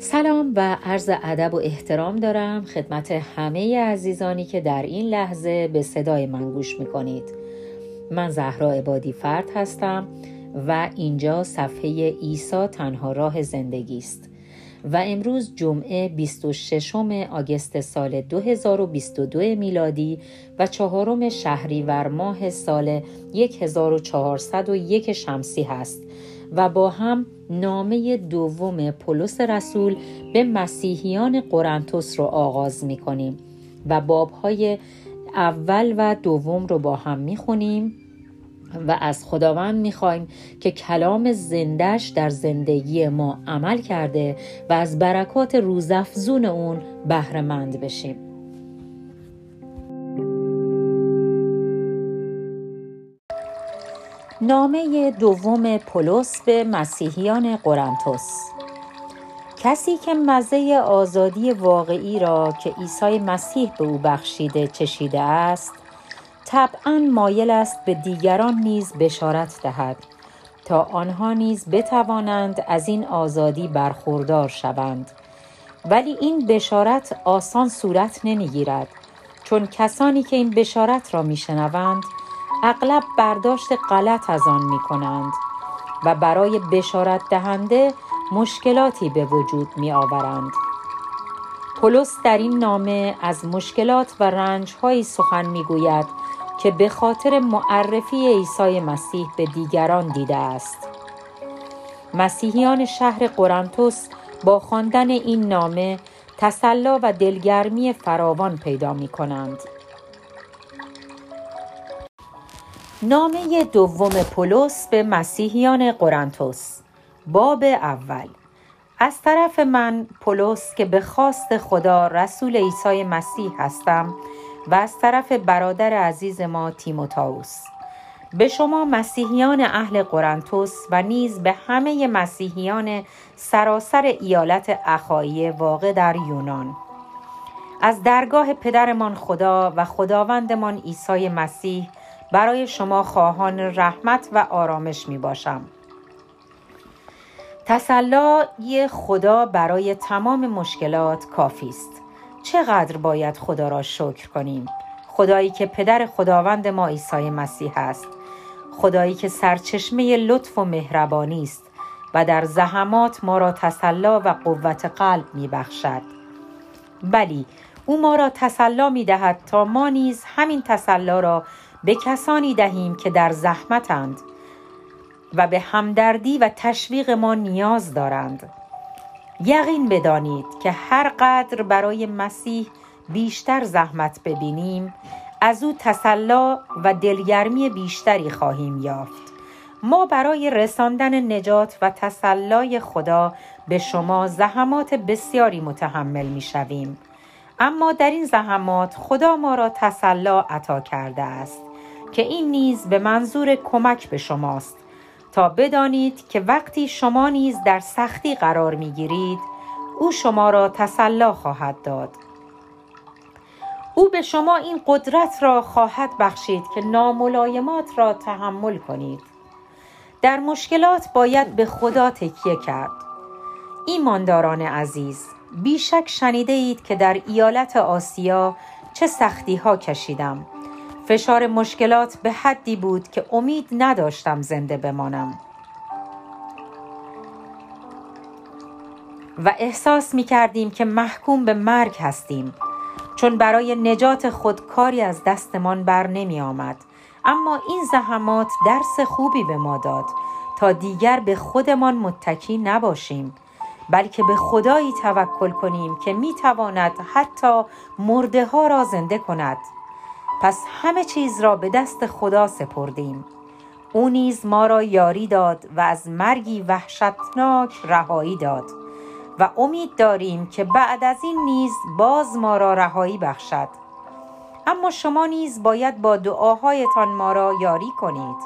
سلام و عرض ادب و احترام دارم خدمت همه عزیزانی که در این لحظه به صدای من گوش می‌کنید. من زهرا عبادی فرد هستم و اینجا صفحه ایسا تنها راه زندگی است و امروز جمعه 26 آگست سال 2022 میلادی و چهارم شهریور ماه سال 1401 شمسی هست. و با هم نامه دوم پولس رسول به مسیحیان قرنتوس رو آغاز می کنیم و بابهای اول و دوم رو با هم می خونیم و از خداوند می‌خوایم که کلام زندش در زندگی ما عمل کرده و از برکات روزافزون اون بهرهمند بشیم. نامه دوم پولس به مسیحیان قرنتوس کسی که مزه آزادی واقعی را که عیسی مسیح به او بخشیده چشیده است طبعا مایل است به دیگران نیز بشارت دهد تا آنها نیز بتوانند از این آزادی برخوردار شوند. ولی این بشارت آسان صورت نمی‌گیرد چون کسانی که این بشارت را میشنوند اغلب برداشت غلط از آن می کنند و برای بشارت دهنده مشکلاتی به وجود می آورند. پولس در این نامه از مشکلات و رنجهایی سخن می گوید که به خاطر معرفی عیسی مسیح به دیگران دیده است. مسیحیان شهر قرنتوس با خواندن این نامه تسلا و دلگرمی فراوان پیدا می کنند. نامه دوم پولس به مسیحیان قرنتوس باب اول. از طرف من پولس که به خواست خدا رسول عیسی مسیح هستم و از طرف برادر عزیز ما تیموتائوس. به شما مسیحیان اهل قرنتوس و نیز به همه مسیحیان سراسر ایالت اخایی واقع در یونان. از درگاه پدرمان خدا و خداوندمان عیسی مسیح برای شما خواهان رحمت و آرامش می باشم. تسلای خدا برای تمام مشکلات کافی است. چقدر باید خدا را شکر کنیم؟ خدایی که پدر خداوند ما عیسی مسیح است. خدایی که سرچشمه لطف و مهربانی است و در زحمات ما را تسلا و قوت قلب می بخشد. بلی او ما را تسلا می دهد تا ما نیز همین تسلا را به کسانی دهیم که در زحمتند و به همدردی و تشویق ما نیاز دارند. یقین بدانید که هر قدر برای مسیح بیشتر زحمت ببینیم از او تسلا و دلگرمی بیشتری خواهیم یافت. ما برای رساندن نجات و تسلای خدا به شما زحمات بسیاری متحمل می شویم. اما در این زحمات خدا ما را تسلا عطا کرده است. که این نیز به منظور کمک به شماست. تا بدانید که وقتی شما نیز در سختی قرار می گیرید او شما را تسلا خواهد داد. او به شما این قدرت را خواهد بخشید که ناملایمات را تحمل کنید. در مشکلات باید به خدا تکیه کرد. ایمانداران عزیز بیشک شنیده اید که در ایالت آسیا چه سختی ها کشیدم. فشار مشکلات به حدی بود که امید نداشتم زنده بمانم. و احساس می کردیم که محکوم به مرگ هستیم. چون برای نجات خود کاری از دستمان بر نمی آمد. اما این زحمات درس خوبی به ما داد تا دیگر به خودمان متکی نباشیم بلکه به خدایی توکل کنیم که می تواند حتی مرده ها را زنده کند. پس همه چیز را به دست خدا سپردیم. او نیز ما را یاری داد و از مرگی وحشتناک رهایی داد و امید داریم که بعد از این نیز باز ما را رهایی بخشد. اما شما نیز باید با دعاهایتان ما را یاری کنید.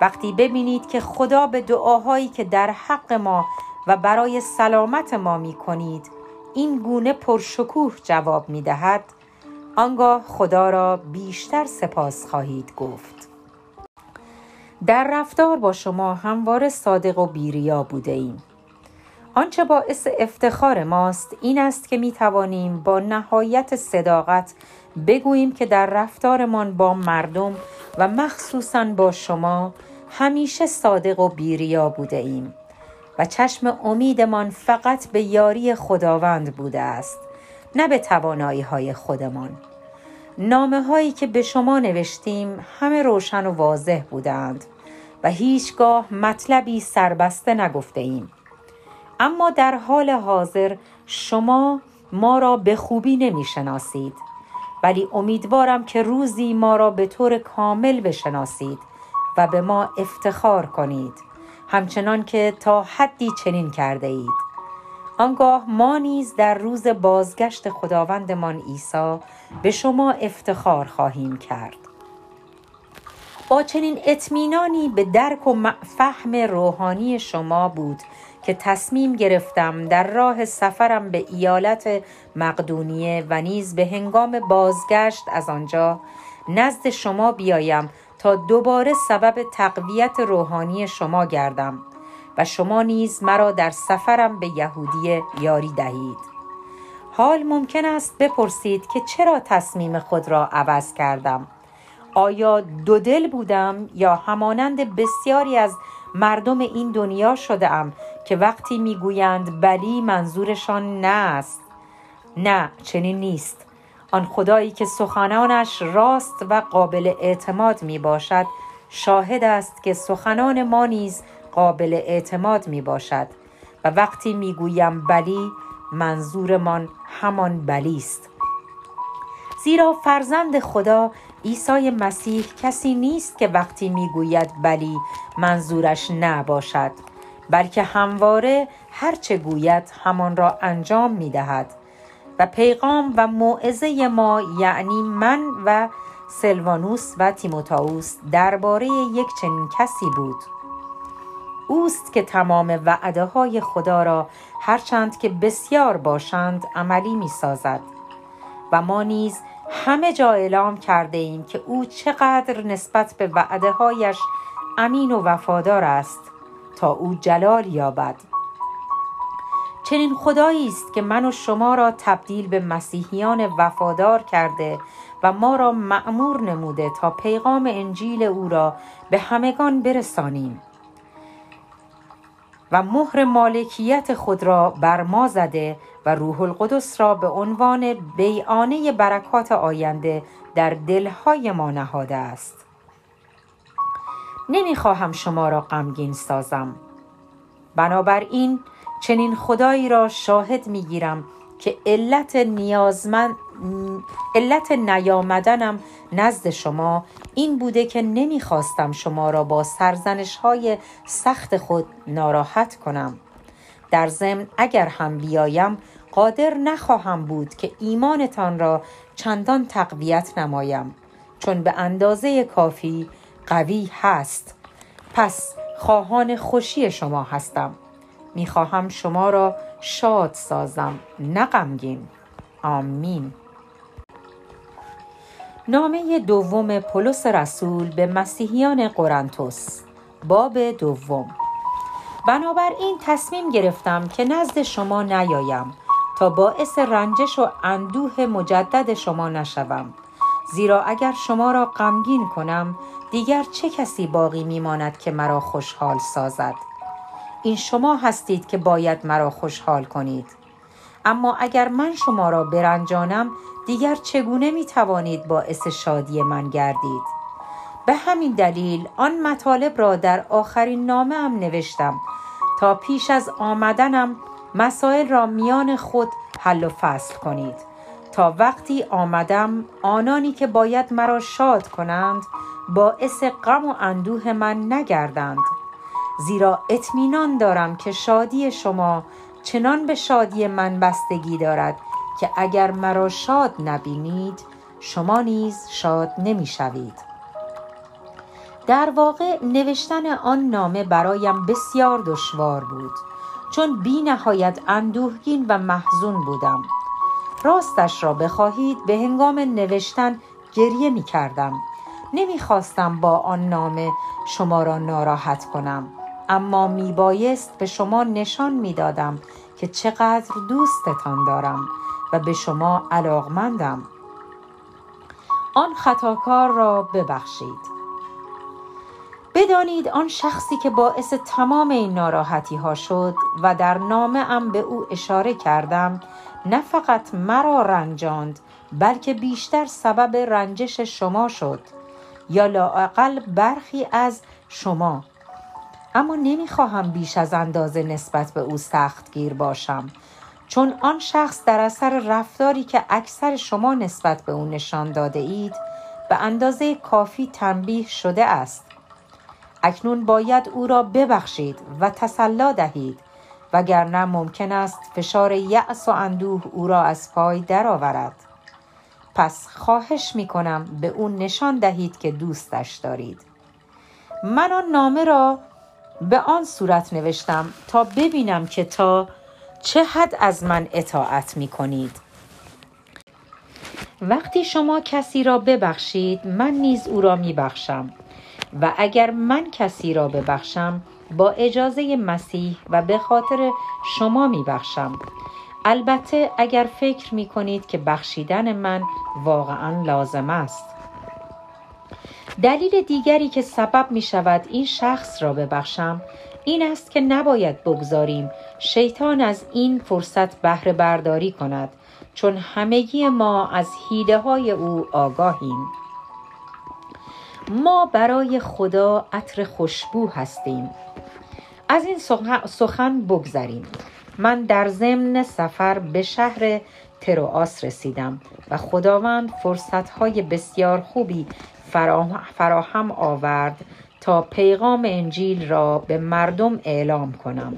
وقتی ببینید که خدا به دعاهایی که در حق ما و برای سلامت ما می کنید این گونه پرشکوه جواب می دهد آنگاه خدا را بیشتر سپاس خواهید گفت. در رفتار با شما هموار صادق و بیریا بوده ایم. آنچه باعث افتخار ماست این است که می توانیم با نهایت صداقت بگوییم که در رفتارمان با مردم و مخصوصا با شما همیشه صادق و بیریا بوده ایم و چشم امیدمان فقط به یاری خداوند بوده است نه به توانایی های خودمان. نامه هایی که به شما نوشتیم همه روشن و واضح بودند و هیچگاه مطلبی سربسته نگفته ایم اما در حال حاضر شما ما را به خوبی نمی شناسید ولی امیدوارم که روزی ما را به طور کامل بشناسید و به ما افتخار کنید. همچنان که تا حدی چنین کرده اید آنگاه ما نیز در روز بازگشت خداوندمان عیسی به شما افتخار خواهیم کرد. با چنین اطمینانی به درک و فهم روحانی شما بود که تصمیم گرفتم در راه سفرم به ایالت مقدونیه و نیز به هنگام بازگشت از آنجا نزد شما بیایم تا دوباره سبب تقویت روحانی شما گردم. و شما نیز مرا در سفرم به یهودیه یاری دهید. حال ممکن است بپرسید که چرا تصمیم خود را عوض کردم؟ آیا دو دل بودم یا همانند بسیاری از مردم این دنیا شده ام که وقتی می‌گویند بلی منظورشان نه است؟ نه چنین نیست. آن خدایی که سخنانش راست و قابل اعتماد می باشد شاهد است که سخنان ما نیز قابل اعتماد می باشد. و وقتی می گویم بلی منظورمان همان بلی است زیرا فرزند خدا عیسی مسیح کسی نیست که وقتی می‌گوید بلی منظورش نه باشد بلکه همواره هرچه گوید همان را انجام می دهد. و پیغام و موعظه ما یعنی من و سلوانوس و تیموتائوس درباره یک چنین کسی بود. اوست که تمام وعده های خدا را هرچند که بسیار باشند عملی می سازد و ما نیز همه جا اعلام کرده ایم که او چقدر نسبت به وعده هایش امین و وفادار است تا او جلال یابد. چنین خدایی است که من و شما را تبدیل به مسیحیان وفادار کرده و ما را معمور نموده تا پیغام انجیل او را به همگان برسانیم. و مهر مالکیت خود را بر ما زده و روح القدس را به عنوان بیانه برکات آینده در دلهای ما نهاده است. نمی‌خواهم شما را غمگین سازم. بنابراین چنین خدایی را شاهد می‌گیرم که علت نیازمند علت نیامدنم نزد شما این بوده که نمی‌خواستم شما را با سرزنش های سخت خود ناراحت کنم. در ضمن اگر هم بیایم قادر نخواهم بود که ایمانتان را چندان تقویت نمایم چون به اندازه کافی قوی هست. پس خواهان خوشی شما هستم. می‌خواهم شما را شاد سازم نه غمگین. آمین. نامه دوم پولس رسول به مسیحیان قرنتس باب دوم. بنابراین تصمیم گرفتم که نزد شما نیایم تا باعث رنجش و اندوه مجدد شما نشوم. زیرا اگر شما را غمگین کنم دیگر چه کسی باقی میماند که مرا خوشحال سازد؟ این شما هستید که باید مرا خوشحال کنید. اما اگر من شما را برنجانم دیگر چگونه می توانید باعث شادی من گردید؟ به همین دلیل آن مطالب را در آخرین نامه هم نوشتم تا پیش از آمدنم مسائل را میان خود حل و فصل کنید. تا وقتی آمدم آنانی که باید مرا شاد کنند باعث غم و اندوه من نگردند. زیرا اطمینان دارم که شادی شما چنان به شادی من بستگی دارد که اگر مرا شاد نبینید شما نیز شاد نمی‌شوید. در واقع نوشتن آن نامه برایم بسیار دشوار بود چون بی نهایت اندوهگین و محزون بودم. راستش را بخواهید به هنگام نوشتن گریه می کردم نمی خواستم با آن نامه شما را ناراحت کنم. اما میبایست به شما نشان می‌دادم که چقدر دوستتان دارم و به شما علاقمندم. آن خطاکار را ببخشید. بدانید آن شخصی که باعث تمام این ناراحتی ها شد و در نامه ام به او اشاره کردم نه فقط مرا رنجاند بلکه بیشتر سبب رنجش شما شد یا لااقل برخی از شما. اما نمی‌خواهم بیش از اندازه نسبت به او سخت گیر باشم. چون آن شخص در اثر رفتاری که اکثر شما نسبت به او نشان داده اید به اندازه کافی تنبیه شده است. اکنون باید او را ببخشید و تسلا دهید وگرنه ممکن است فشار یأس و اندوه او را از پای درآورد. پس خواهش می کنم به او نشان دهید که دوستش دارید. من آن نامه را به آن صورت نوشتم تا ببینم که تا چه حد از من اطاعت می کنید وقتی شما کسی را ببخشید من نیز او را می بخشم و اگر من کسی را ببخشم با اجازه مسیح و به خاطر شما می بخشم البته اگر فکر می کنید که بخشیدن من واقعا لازم است. دلیل دیگری که سبب می شود این شخص را ببخشم این است که نباید بگذاریم شیطان از این فرصت بهره برداری کند چون همگی ما از حیله های او آگاهیم. ما برای خدا عطر خوشبو هستیم. از این سخن بگذریم. من در ضمن سفر به شهر تروآس رسیدم و خداوند فرصتهای بسیار خوبی فراهم آورد تا پیغام انجیل را به مردم اعلام کنم.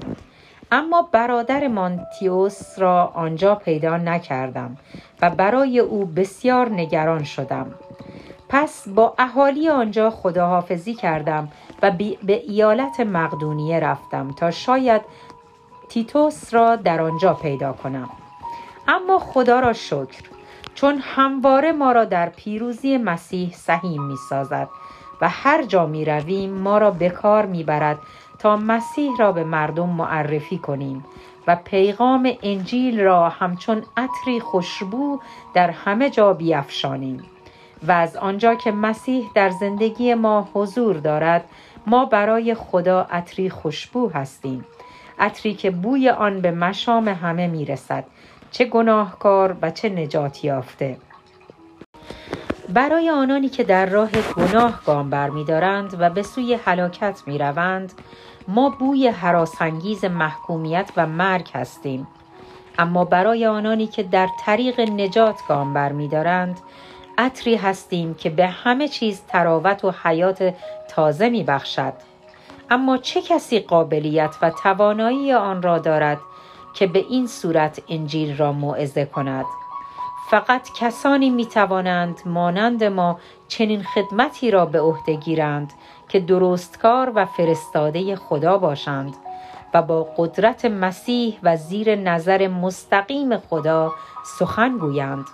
اما برادر مانتیوس را آنجا پیدا نکردم و برای او بسیار نگران شدم. پس با اهالی آنجا خداحافظی کردم و به ایالت مقدونیه رفتم تا شاید تیتوس را در آنجا پیدا کنم. اما خدا را شکر چون همواره ما را در پیروزی مسیح سهیم می سازد و هر جا می رویم ما را به کار می برد تا مسیح را به مردم معرفی کنیم و پیغام انجیل را همچون عطری خوشبو در همه جا بیافشانیم. و از آنجا که مسیح در زندگی ما حضور دارد ما برای خدا عطری خوشبو هستیم. عطری که بوی آن به مشام همه می‌رسد چه گناهکار و چه نجات یافته برای آنانی که در راه گناه گام برمیدارند و به سوی هلاکت می‌روند ما بوی حراسانگیز محکومیت و مرگ هستیم اما برای آنانی که در طریق نجات گام برمیدارند عطری هستیم که به همه چیز تراوت و حیات تازه می بخشد. اما چه کسی قابلیت و توانایی آن را دارد که به این صورت انجیل را موعظه کند. فقط کسانی می توانند مانند ما چنین خدمتی را به عهده گیرند که درستکار و فرستاده خدا باشند و با قدرت مسیح و زیر نظر مستقیم خدا سخن گویند.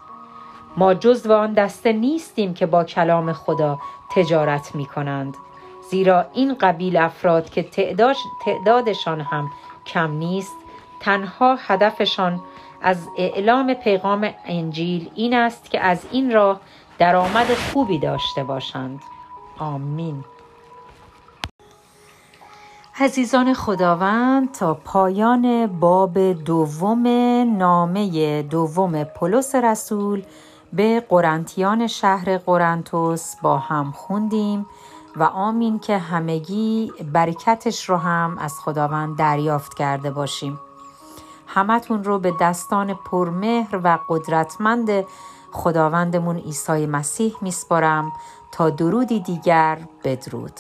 ما جزو آن دسته نیستیم که با کلام خدا تجارت می کنند زیرا این قبیل افراد که تعدادشان هم کم نیست تنها هدفشان از اعلام پیغام انجیل این است که از این راه درآمد خوبی داشته باشند. آمین. عزیزان خداوند تا پایان باب دوم نامه دوم پولس رسول به قرنتیان شهر قرنتوس با هم خوندیم و آمین که همگی برکتش رو هم از خداوند دریافت کرده باشیم. همتون رو به دستان پرمهر و قدرتمند خداوندمون عیسی مسیح میسپارم. تا درودی دیگر بدرود.